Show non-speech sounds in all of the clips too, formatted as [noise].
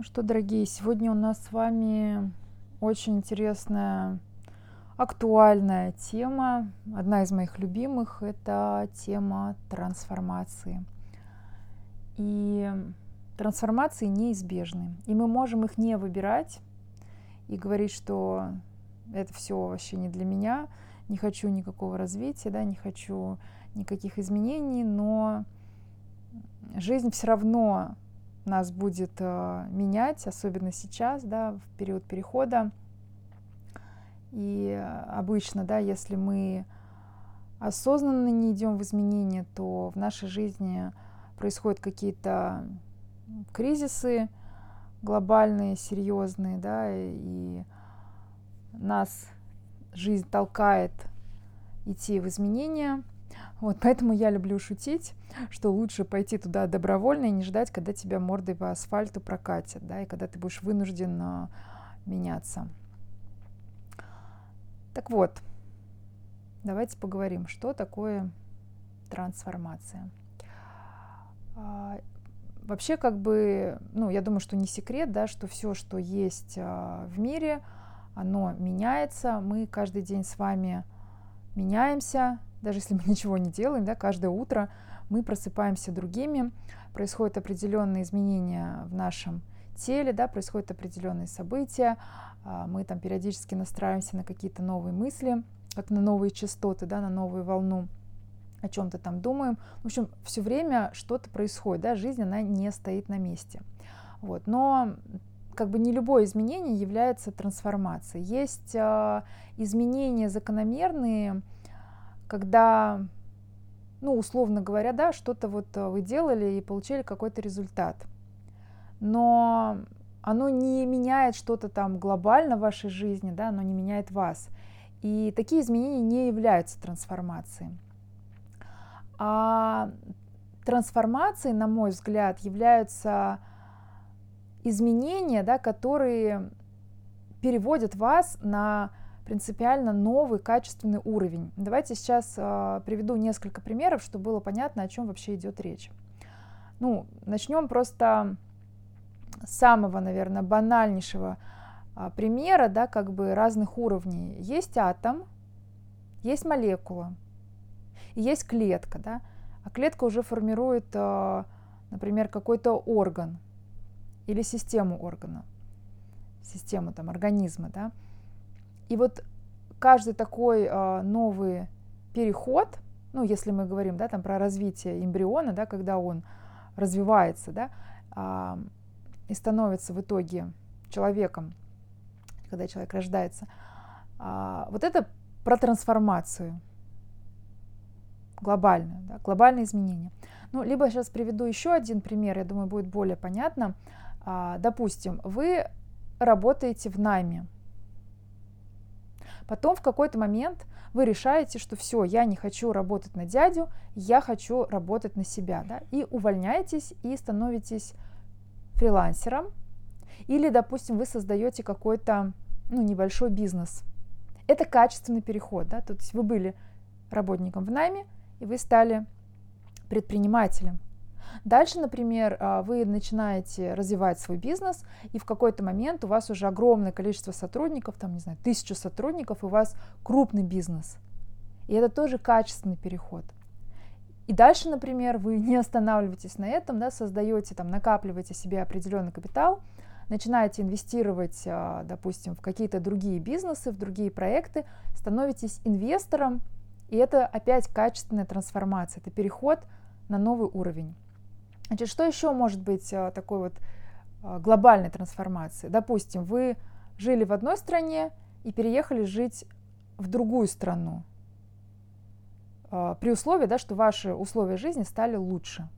Ну что, дорогие, сегодня у нас с вами очень интересная, актуальная тема. Одна из моих любимых – это тема трансформации. И трансформации неизбежны. И мы можем их не выбирать и говорить, что это все вообще не для меня, не хочу никакого развития, да, не хочу никаких изменений, но жизнь все равно нас будет э, менять, особенно сейчас, да, в период перехода. И обычно, да, если мы осознанно не идем в изменения, то в нашей жизни происходят какие-то кризисы глобальные, серьезные, да, и нас жизнь толкает идти в изменения. Вот, поэтому я люблю шутить, что лучше пойти туда добровольно и не ждать, когда тебя мордой по асфальту прокатят, да, и когда ты будешь вынужден меняться. Так вот, давайте поговорим, что такое трансформация. А, вообще, как бы, ну, я думаю, что не секрет, да, что все, что есть а, в мире, оно меняется. Мы каждый день с вами меняемся, даже если мы [laughs] ничего не делаем, да, каждое утро мы просыпаемся другими, происходят определенные изменения в нашем теле, да, происходят определенные события, а, мы там периодически настраиваемся на какие-то новые мысли, как на новые частоты, да, на новую волну, о чем-то там думаем. В общем, все время что-то происходит, да, жизнь, она не стоит на месте. Вот. Но как бы не любое изменение является трансформацией. Есть э, изменения закономерные, когда, ну, условно говоря, да, что-то вот э, вы делали и получили какой-то результат. Но оно не меняет что-то там глобально в вашей жизни, да, оно не меняет вас. И такие изменения не являются трансформацией. А трансформацией, на мой взгляд, являются изменения, да, которые переводят вас на принципиально новый качественный уровень. Давайте сейчас э, приведу несколько примеров, чтобы было понятно, о чем вообще идет речь. Ну, начнем просто с самого, наверное, банальнейшего э, примера, да, как бы разных уровней. Есть атом, есть молекула, и есть клетка, да, а клетка уже формирует, э, например, какой-то орган или систему органа, систему там организма, да, и вот каждый такой э, новый переход, ну, если мы говорим, да, там про развитие эмбриона, да, когда он развивается, да, э, и становится в итоге человеком, когда человек рождается, э, вот это про трансформацию глобальную, да, глобальные изменения. Ну, либо сейчас приведу еще один пример, я думаю, будет более понятно. Допустим, вы работаете в найме, Потом в какой-то момент вы решаете, что все, я не хочу работать на дядю, я хочу работать на себя, да, и увольняетесь и становитесь фрилансером. Или, допустим, вы создаете какой-то ну, небольшой бизнес. Это качественный переход, да, то есть вы были работником в найме, и вы стали предпринимателем. Дальше, например, а, вы начинаете развивать свой бизнес, и в какой-то момент у вас уже огромное количество сотрудников, там, не знаю, тысячу сотрудников, и у вас крупный бизнес. И это тоже качественный переход. И дальше, например, вы [laughs] не останавливаетесь на этом, да, создаете, там, накапливаете себе определенный капитал, начинаете инвестировать, а, допустим, в какие-то другие бизнесы, в другие проекты, становитесь инвестором, и это опять качественная трансформация, это переход на новый уровень. Значит, что еще может быть а, такой вот а, глобальной трансформацией? Допустим, вы жили в одной стране и переехали жить в другую страну а, при условии, да, что ваши условия жизни стали лучше.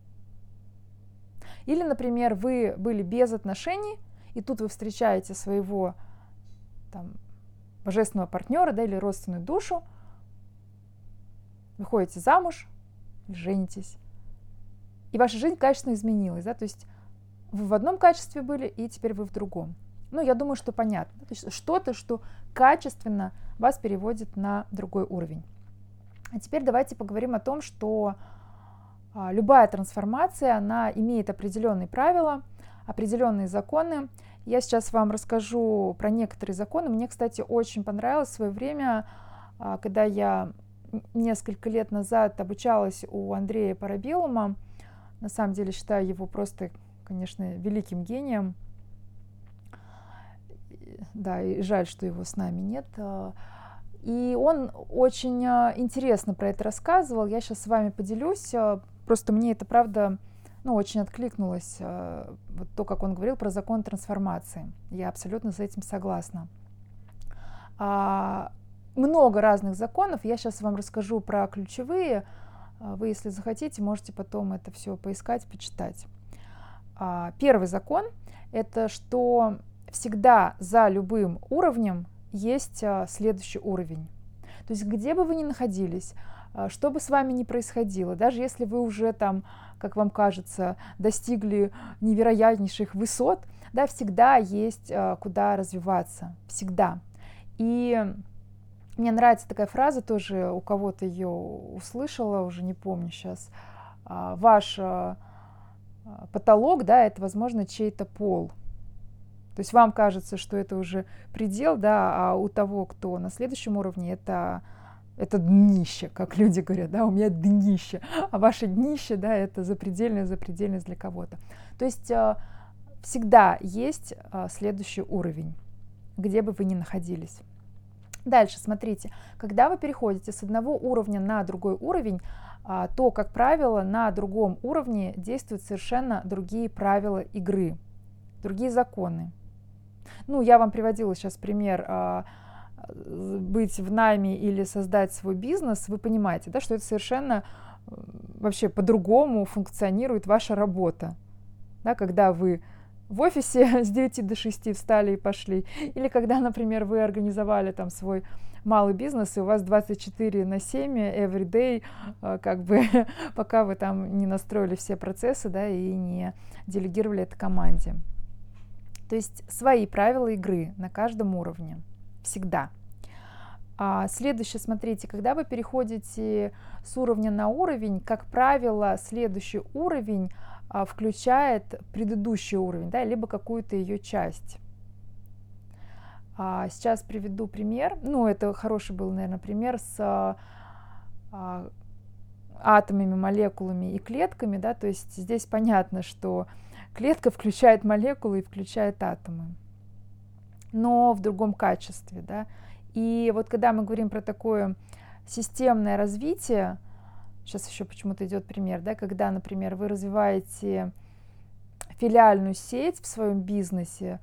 Или, например, вы были без отношений, и тут вы встречаете своего там, божественного партнера да, или родственную душу, выходите замуж, женитесь. И ваша жизнь качественно изменилась, да, то есть вы в одном качестве были, и теперь вы в другом. Ну, я думаю, что понятно. То есть что-то, что качественно вас переводит на другой уровень. А теперь давайте поговорим о том, что а, любая трансформация, она имеет определенные правила, определенные законы. Я сейчас вам расскажу про некоторые законы. Мне, кстати, очень понравилось в свое время, а, когда я несколько лет назад обучалась у Андрея Парабелума. На самом деле считаю его просто, конечно, великим гением. Да, и жаль, что его с нами нет. А, и он очень а, интересно про это рассказывал. Я сейчас с вами поделюсь. Просто мне это, правда, ну, очень откликнулось вот то, как он говорил про закон трансформации. Я абсолютно с этим согласна. А, много разных законов. Я сейчас вам расскажу про ключевые. А, вы, если захотите, можете потом это все поискать, почитать. А, первый закон – это что всегда за любым уровнем есть а, следующий уровень. То есть где бы вы ни находились, что бы с вами ни происходило, даже если вы уже там, как вам кажется, достигли невероятнейших высот, да, всегда есть куда развиваться, всегда. И мне нравится такая фраза, тоже у кого-то ее услышала, уже не помню сейчас. А, ваш потолок, да, это, возможно, чей-то пол. То есть вам кажется, что это уже предел, да, а у того, кто на следующем уровне, это это днище, как люди говорят, да, у меня днище, а ваше днище, да, это запредельная запредельность для кого-то. То есть всегда есть следующий уровень, где бы вы ни находились. Дальше, смотрите, когда вы переходите с одного уровня на другой уровень, э, то, как правило, на другом уровне действуют совершенно другие правила игры, другие законы. Ну, я вам приводила сейчас пример быть в найме или создать свой бизнес, вы понимаете, да, что это совершенно э, вообще по-другому функционирует ваша работа. Да, когда вы в офисе [laughs] с 9 до 6 встали и пошли, или когда, например, вы организовали там свой малый бизнес, и у вас 24 на 7 every day, э, как бы, [laughs] пока вы там не настроили все процессы, да, и не делегировали это команде. То есть свои правила игры на каждом уровне всегда. А следующее, смотрите, когда вы переходите с уровня на уровень, как правило, следующий уровень а, включает предыдущий уровень, да, либо какую-то ее часть. А, сейчас приведу пример. Ну, это хороший был, наверное, пример с а, атомами, молекулами и клетками, да, то есть здесь понятно, что клетка включает молекулы и включает атомы но в другом качестве. Да? И вот когда мы говорим про такое системное развитие, сейчас еще почему-то идет пример, да, когда, например, вы развиваете филиальную сеть в своем бизнесе,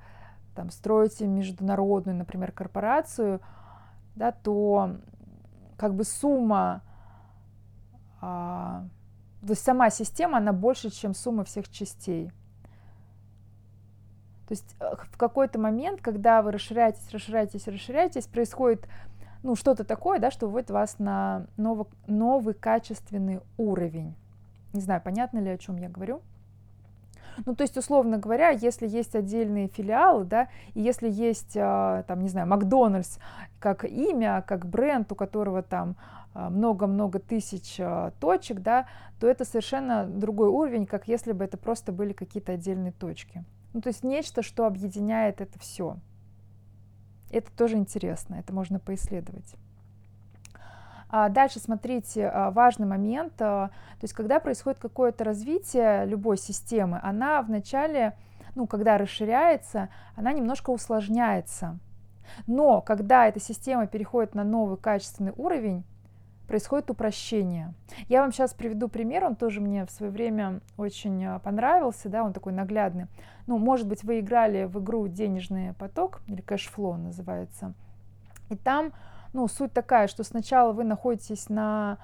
там, строите международную, например, корпорацию, да, то как бы сумма, а, то есть сама система, она больше, чем сумма всех частей. То есть э, в какой-то момент, когда вы расширяетесь, расширяетесь, расширяетесь, происходит ну, что-то такое, да, что выводит вас на новый, новый качественный уровень. Не знаю, понятно ли, о чем я говорю. Ну, то есть, условно говоря, если есть отдельные филиалы, да, и если есть, а, там, не знаю, Макдональдс как имя, как бренд, у которого там а, много-много тысяч а, точек, да, то это совершенно другой уровень, как если бы это просто были какие-то отдельные точки. Ну, то есть нечто, что объединяет это все. Это тоже интересно, это можно поисследовать. А дальше, смотрите, а, важный момент. А, то есть, когда происходит какое-то развитие любой системы, она вначале, ну, когда расширяется, она немножко усложняется. Но когда эта система переходит на новый качественный уровень, происходит упрощение. Я вам сейчас приведу пример, он тоже мне в свое время очень а, понравился, да, он такой наглядный. Ну, может быть, вы играли в игру «Денежный поток» или «Cashflow» называется. И там, ну, суть такая, что сначала вы находитесь на,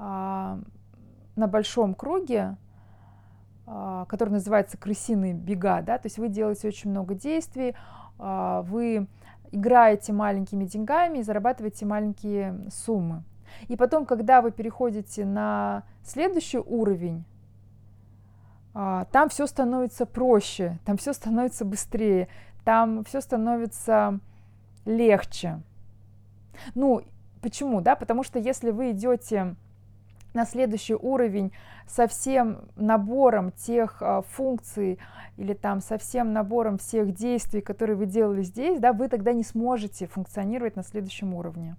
а, на большом круге, а, который называется «Крысиные бега», да, то есть вы делаете очень много действий, вы играете маленькими деньгами и зарабатываете маленькие суммы. И потом, когда вы переходите на следующий уровень, а, там все становится проще, там все становится быстрее, там все становится легче. Ну, почему, да? Потому что если вы идете на следующий уровень со всем набором тех а, функций или там со всем набором всех действий, которые вы делали здесь, да, вы тогда не сможете функционировать на следующем уровне.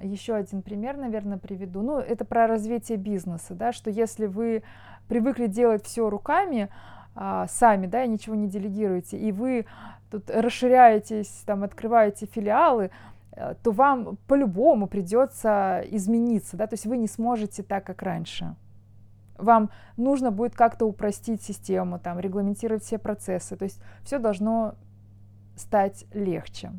Еще один пример, наверное, приведу. Ну, это про развитие бизнеса, да, что если вы привыкли делать все руками, а, сами, да, и ничего не делегируете, и вы тут расширяетесь, там, открываете филиалы, Э, то вам по-любому придется измениться, да, то есть вы не сможете так, как раньше. Вам нужно будет как-то упростить систему, там, регламентировать все процессы, то есть все должно стать легче.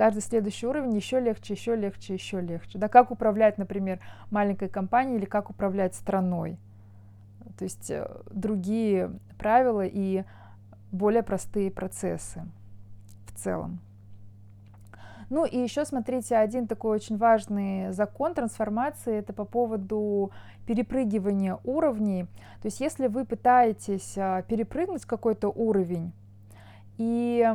Каждый следующий уровень еще легче, еще легче, еще легче. Да, как управлять, например, маленькой компанией или как управлять страной. То есть э, другие правила и более простые процессы в целом. Ну и еще, смотрите, один такой очень важный закон трансформации, это по поводу перепрыгивания уровней. То есть если вы пытаетесь а, перепрыгнуть какой-то уровень и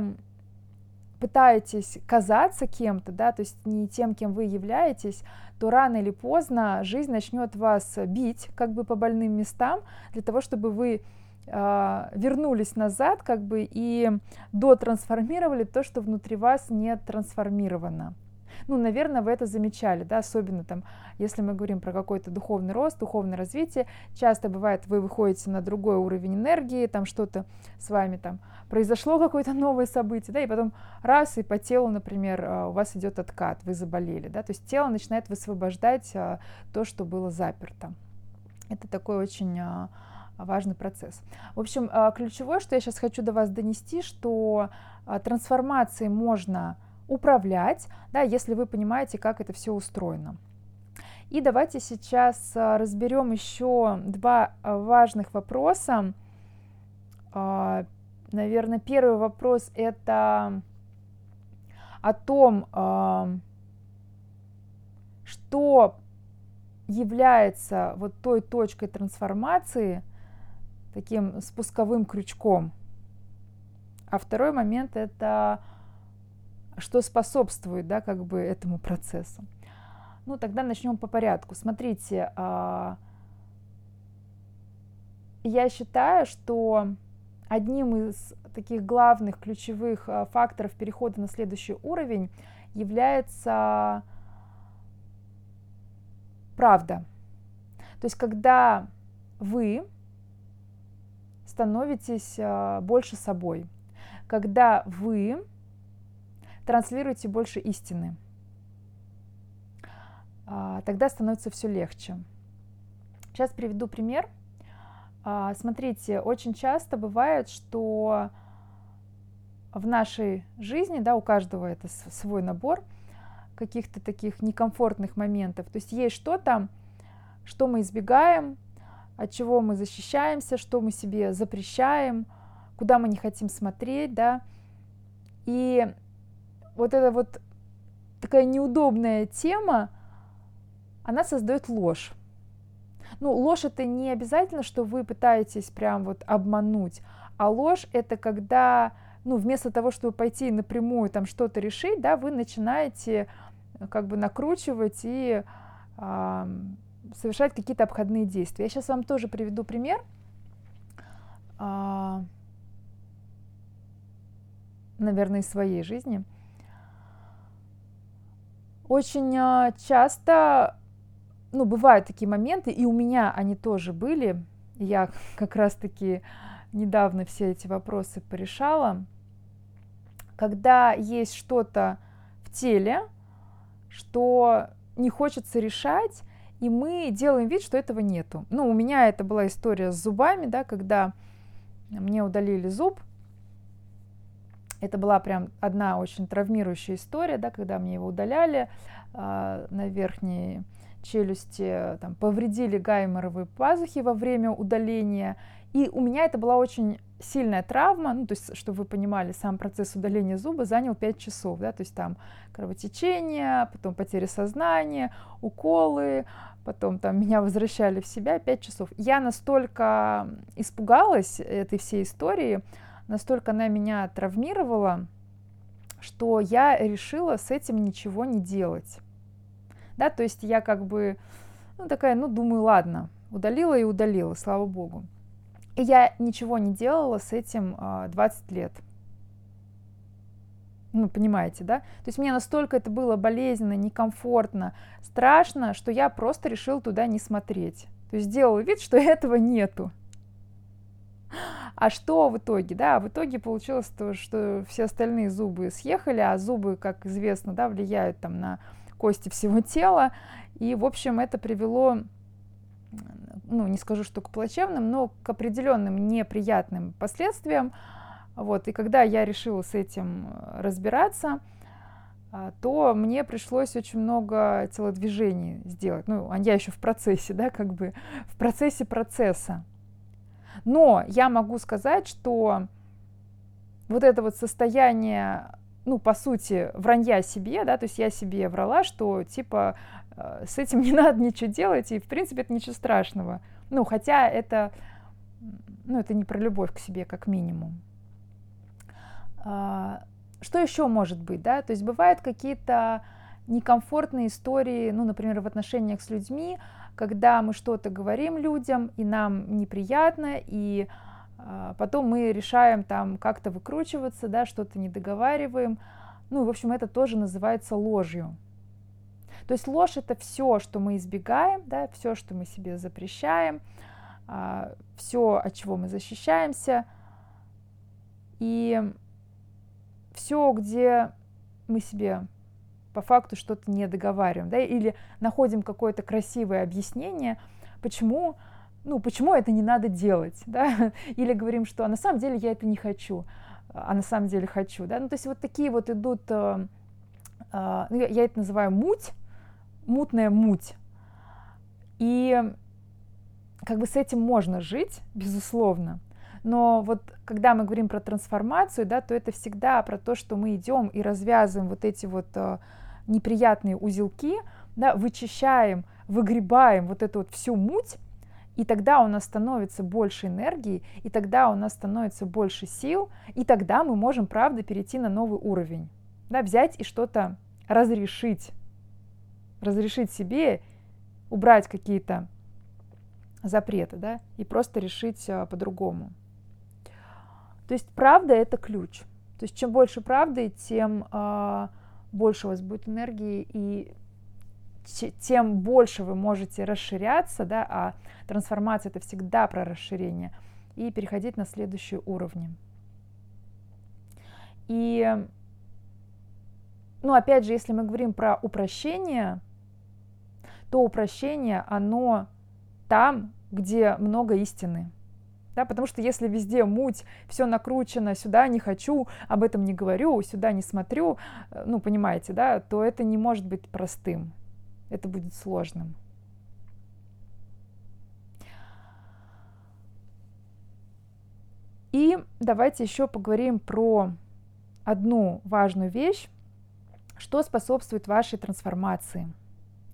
пытаетесь казаться кем-то, да, то есть не тем, кем вы являетесь, то рано или поздно жизнь начнет вас бить как бы по больным местам для того, чтобы вы а, вернулись назад как бы и дотрансформировали то, что внутри вас не трансформировано. Ну, наверное, вы это замечали, да, особенно там, если мы говорим про какой-то духовный рост, духовное развитие, часто бывает, вы выходите на другой уровень энергии, там что-то с вами там произошло [laughs] какое-то новое событие, да, и потом раз, и по телу, например, а, у вас идет откат, вы заболели, да, то есть тело начинает высвобождать а, то, что было заперто. Это такой очень важный процесс. В общем, а, ключевое, что я сейчас хочу до вас донести, что а, трансформацией можно управлять, да, если вы понимаете, как это все устроено. И давайте сейчас а, разберем еще два важных вопроса. Наверное, первый вопрос это о том, что является вот той точкой трансформации – таким спусковым крючком. А второй момент это что способствует, да, как бы этому процессу. Ну, тогда начнем по порядку. Смотрите, а, я считаю, что одним из таких главных ключевых а, факторов перехода на следующий уровень является правда. То есть, когда вы становитесь а, больше собой, когда вы транслируете больше истины. А, тогда становится все легче. Сейчас приведу пример. А, смотрите, очень часто бывает, что в нашей жизни, да, у каждого это свой набор каких-то таких некомфортных моментов. То есть есть что-то, что мы избегаем, от чего мы защищаемся, что мы себе запрещаем, куда мы не хотим смотреть, да. И вот эта вот такая неудобная тема, она создает ложь. Ну, ложь это не обязательно, что вы пытаетесь прям вот обмануть, а ложь это когда, ну, вместо того, чтобы пойти напрямую там что-то решить, да, вы начинаете как бы накручивать и совершать какие-то обходные действия. Я сейчас вам тоже приведу пример. А, наверное, из своей жизни. Очень а, часто, ну, бывают такие моменты, и у меня они тоже были. Я [laughs] как раз-таки недавно все эти вопросы порешала. Когда есть что-то в теле, что не хочется решать, и мы делаем вид, что этого нету. Ну, у меня это была история с зубами, да, когда мне удалили зуб. Это была прям одна очень травмирующая история, да, когда мне его удаляли э, на верхней челюсти, там, повредили гайморовые пазухи во время удаления. И у меня это была очень сильная травма, ну, то есть, чтобы вы понимали, сам процесс удаления зуба занял 5 часов, да, то есть там кровотечение, потом потеря сознания, уколы, потом там меня возвращали в себя 5 часов. Я настолько испугалась этой всей истории, настолько она меня травмировала, что я решила с этим ничего не делать. Да, то есть я как бы, ну такая, ну думаю, ладно, удалила и удалила, слава богу. И я ничего не делала с этим 20 а, лет. Ну, понимаете, да? То есть мне настолько это было болезненно, некомфортно, страшно, что я просто решила туда не смотреть. То есть сделала вид, что [laughs] этого нету. А что в итоге? Да, в итоге получилось то, что все остальные зубы съехали, а зубы, как известно, да, влияют там на кости всего [laughs] тела. И, в общем, это привело ну, не скажу, что к плачевным, но к определенным неприятным последствиям. Вот, и когда я решила с этим э, разбираться, а, то мне пришлось очень много телодвижений сделать. Ну, а я еще в процессе, да, как бы в процессе процесса. Но я могу сказать, что вот это вот состояние, ну, по сути, вранья себе, да, то есть я себе врала, что, типа, э, с этим [laughs] не надо ничего делать, и, в принципе, это ничего страшного. Ну, хотя это, ну, это не про любовь к себе, как минимум. А, что еще может быть, да? То есть бывают какие-то некомфортные истории, ну, например, в отношениях с людьми, когда мы что-то говорим людям, и нам неприятно, и а, потом мы решаем там как-то выкручиваться, да, что-то не договариваем. Ну, в общем, это тоже называется ложью. То есть ложь это все, что мы избегаем, да, все, что мы себе запрещаем, а, все, от чего мы защищаемся, и все, где мы себе по факту что-то не договариваем, да, или находим какое-то красивое объяснение, почему, ну, почему это не надо делать, [laughs] да, или говорим, что а на самом деле я это не хочу, а на самом деле хочу, да, ну, то есть вот такие вот идут, э, э, ну, я это называю муть, мутная муть. И как бы с этим можно жить, безусловно. Но вот когда мы говорим про трансформацию, да, то это всегда про то, что мы идем и развязываем вот эти вот э, неприятные узелки, да, вычищаем, выгребаем вот эту вот всю муть, и тогда у нас становится больше энергии, и тогда у нас становится больше сил, и тогда мы можем, правда, перейти на новый уровень, да, взять и что-то разрешить, разрешить себе убрать какие-то запреты, да, и просто решить а, по-другому. То есть правда это ключ. То есть чем больше правды, тем а, больше у вас будет энергии и тем больше вы можете расширяться, да, а трансформация это всегда про расширение, и переходить на следующие уровни. И, ну, опять же, если мы говорим про упрощение, то упрощение, оно там, где много истины. Да, потому что если везде муть, все накручено, сюда не хочу, об этом не говорю, сюда не смотрю, э, ну, понимаете, да, то это не может быть простым. Это будет сложным. И давайте еще поговорим про одну важную вещь, что способствует вашей трансформации –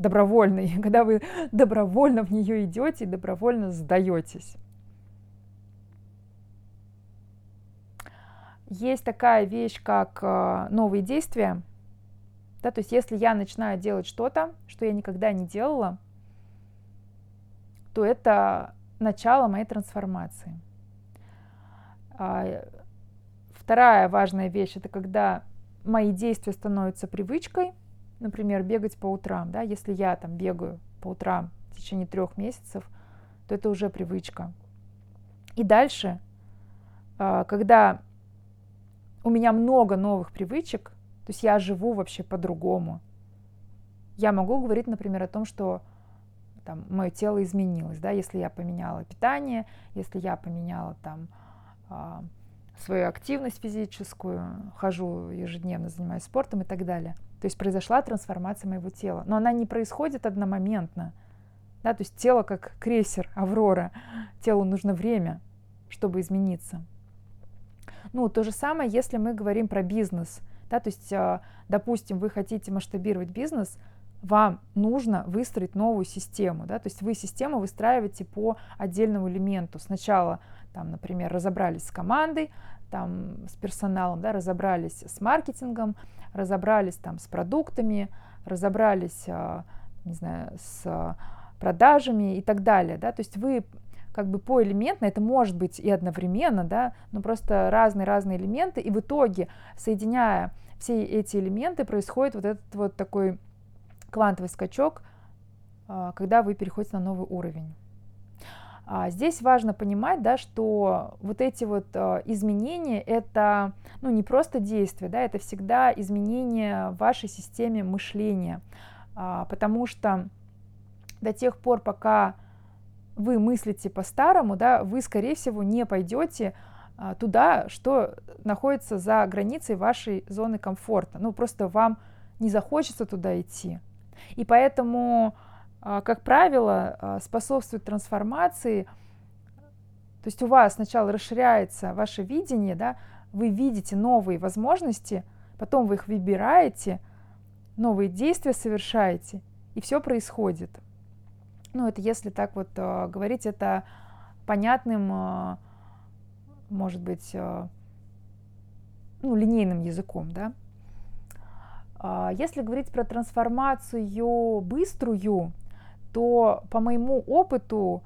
добровольной, [laughs] когда вы добровольно в нее идете и добровольно сдаетесь. Есть такая вещь, как э, новые действия. Да, то есть если я начинаю делать что-то, что я никогда не делала, то это начало моей трансформации. А, вторая важная вещь это когда мои действия становятся привычкой, например, бегать по утрам, да, если я там бегаю по утрам в течение трех месяцев, то это уже привычка. И дальше, а, когда у меня много новых привычек, то есть я живу вообще по-другому, я могу говорить, например, о том, что там, мое тело изменилось, да, если я поменяла питание, если я поменяла там а, свою активность физическую, хожу ежедневно, занимаюсь спортом и так далее. То есть произошла трансформация моего тела. Но она не происходит одномоментно. Да, то есть тело как крейсер Аврора. Телу нужно время, чтобы измениться. Ну, то же самое, если мы говорим про бизнес. Да, то есть, а, допустим, вы хотите масштабировать бизнес, вам нужно выстроить новую систему. Да? То есть вы систему выстраиваете по отдельному элементу. Сначала, там, например, разобрались с командой, там, с персоналом, да, разобрались с маркетингом, разобрались там, с продуктами, разобрались а, не знаю, с продажами и так далее, да, то есть вы как бы поэлементно, это может быть и одновременно, да, но просто разные-разные элементы, и в итоге, соединяя все эти элементы, происходит вот этот вот такой квантовый скачок, а, когда вы переходите на новый уровень. А, здесь важно понимать, да, что вот эти вот а, изменения это ну, не просто действия, да, это всегда изменения в вашей системе мышления, потому что до тех пор, пока вы мыслите по-старому, да, вы, скорее всего, не пойдете а, туда, что находится за границей вашей зоны комфорта. Ну, просто вам не захочется туда идти. И поэтому, а, как правило, а, способствует трансформации, то есть у вас сначала расширяется ваше видение, да, вы видите новые возможности, потом вы их выбираете, новые действия совершаете, и все происходит. Ну, это если так вот э, говорить, это понятным, э, может быть, э, ну, линейным языком, да. А если говорить про трансформацию быструю, то по моему опыту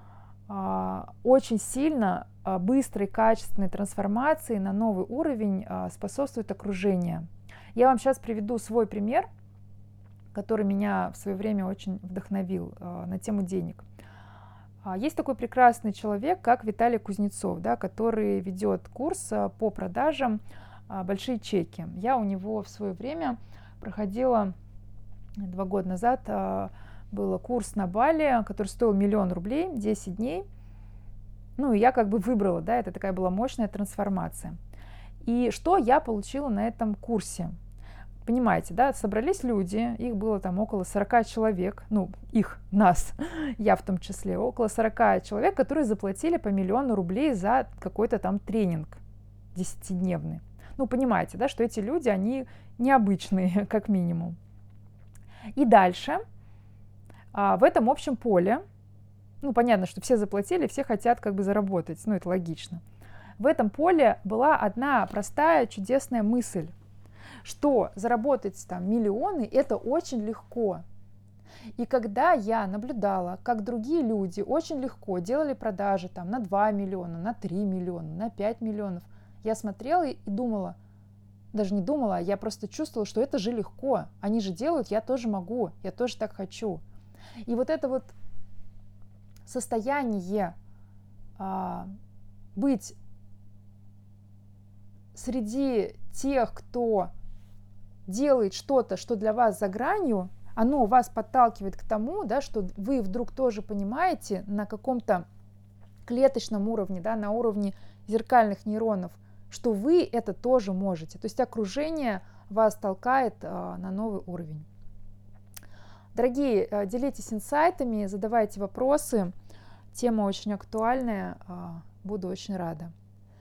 а, очень сильно а, быстрой, качественной трансформации на новый уровень способствует окружение. Я вам сейчас приведу свой пример – который меня в свое время очень вдохновил э, на тему денег. А, есть такой прекрасный человек, как Виталий Кузнецов, да, который ведет курс э, по продажам а, большие чеки. Я у него в свое время проходила два года назад а, был курс на Бали, который стоил миллион рублей, 10 дней. Ну, и я как бы выбрала, да, это такая была мощная трансформация. И что я получила на этом курсе? Понимаете, да, собрались люди, их было там около 40 человек, ну, их, нас, [laughs] я в том числе, около 40 человек, которые заплатили по миллиону рублей за какой-то там тренинг десятидневный. Ну, понимаете, да, что эти люди, они необычные, [laughs] как минимум. И дальше а, в этом общем поле, ну, понятно, что все заплатили, все хотят как бы заработать, ну, это логично. В этом поле была одна простая чудесная мысль что заработать там миллионы это очень легко. И когда я наблюдала, как другие люди очень легко делали продажи там на 2 миллиона, на 3 миллиона, на 5 миллионов, я смотрела и думала, даже не думала, а я просто чувствовала, что это же легко. Они же делают, я тоже могу, я тоже так хочу. И вот это вот состояние а, быть среди тех, кто делает что-то, что для вас за гранью, оно вас подталкивает к тому, да, что вы вдруг тоже понимаете на каком-то клеточном уровне, да, на уровне зеркальных нейронов, что вы это тоже можете. То есть окружение вас толкает а, на новый уровень. Дорогие, а, делитесь инсайтами, задавайте вопросы. Тема очень актуальная. А, буду очень рада.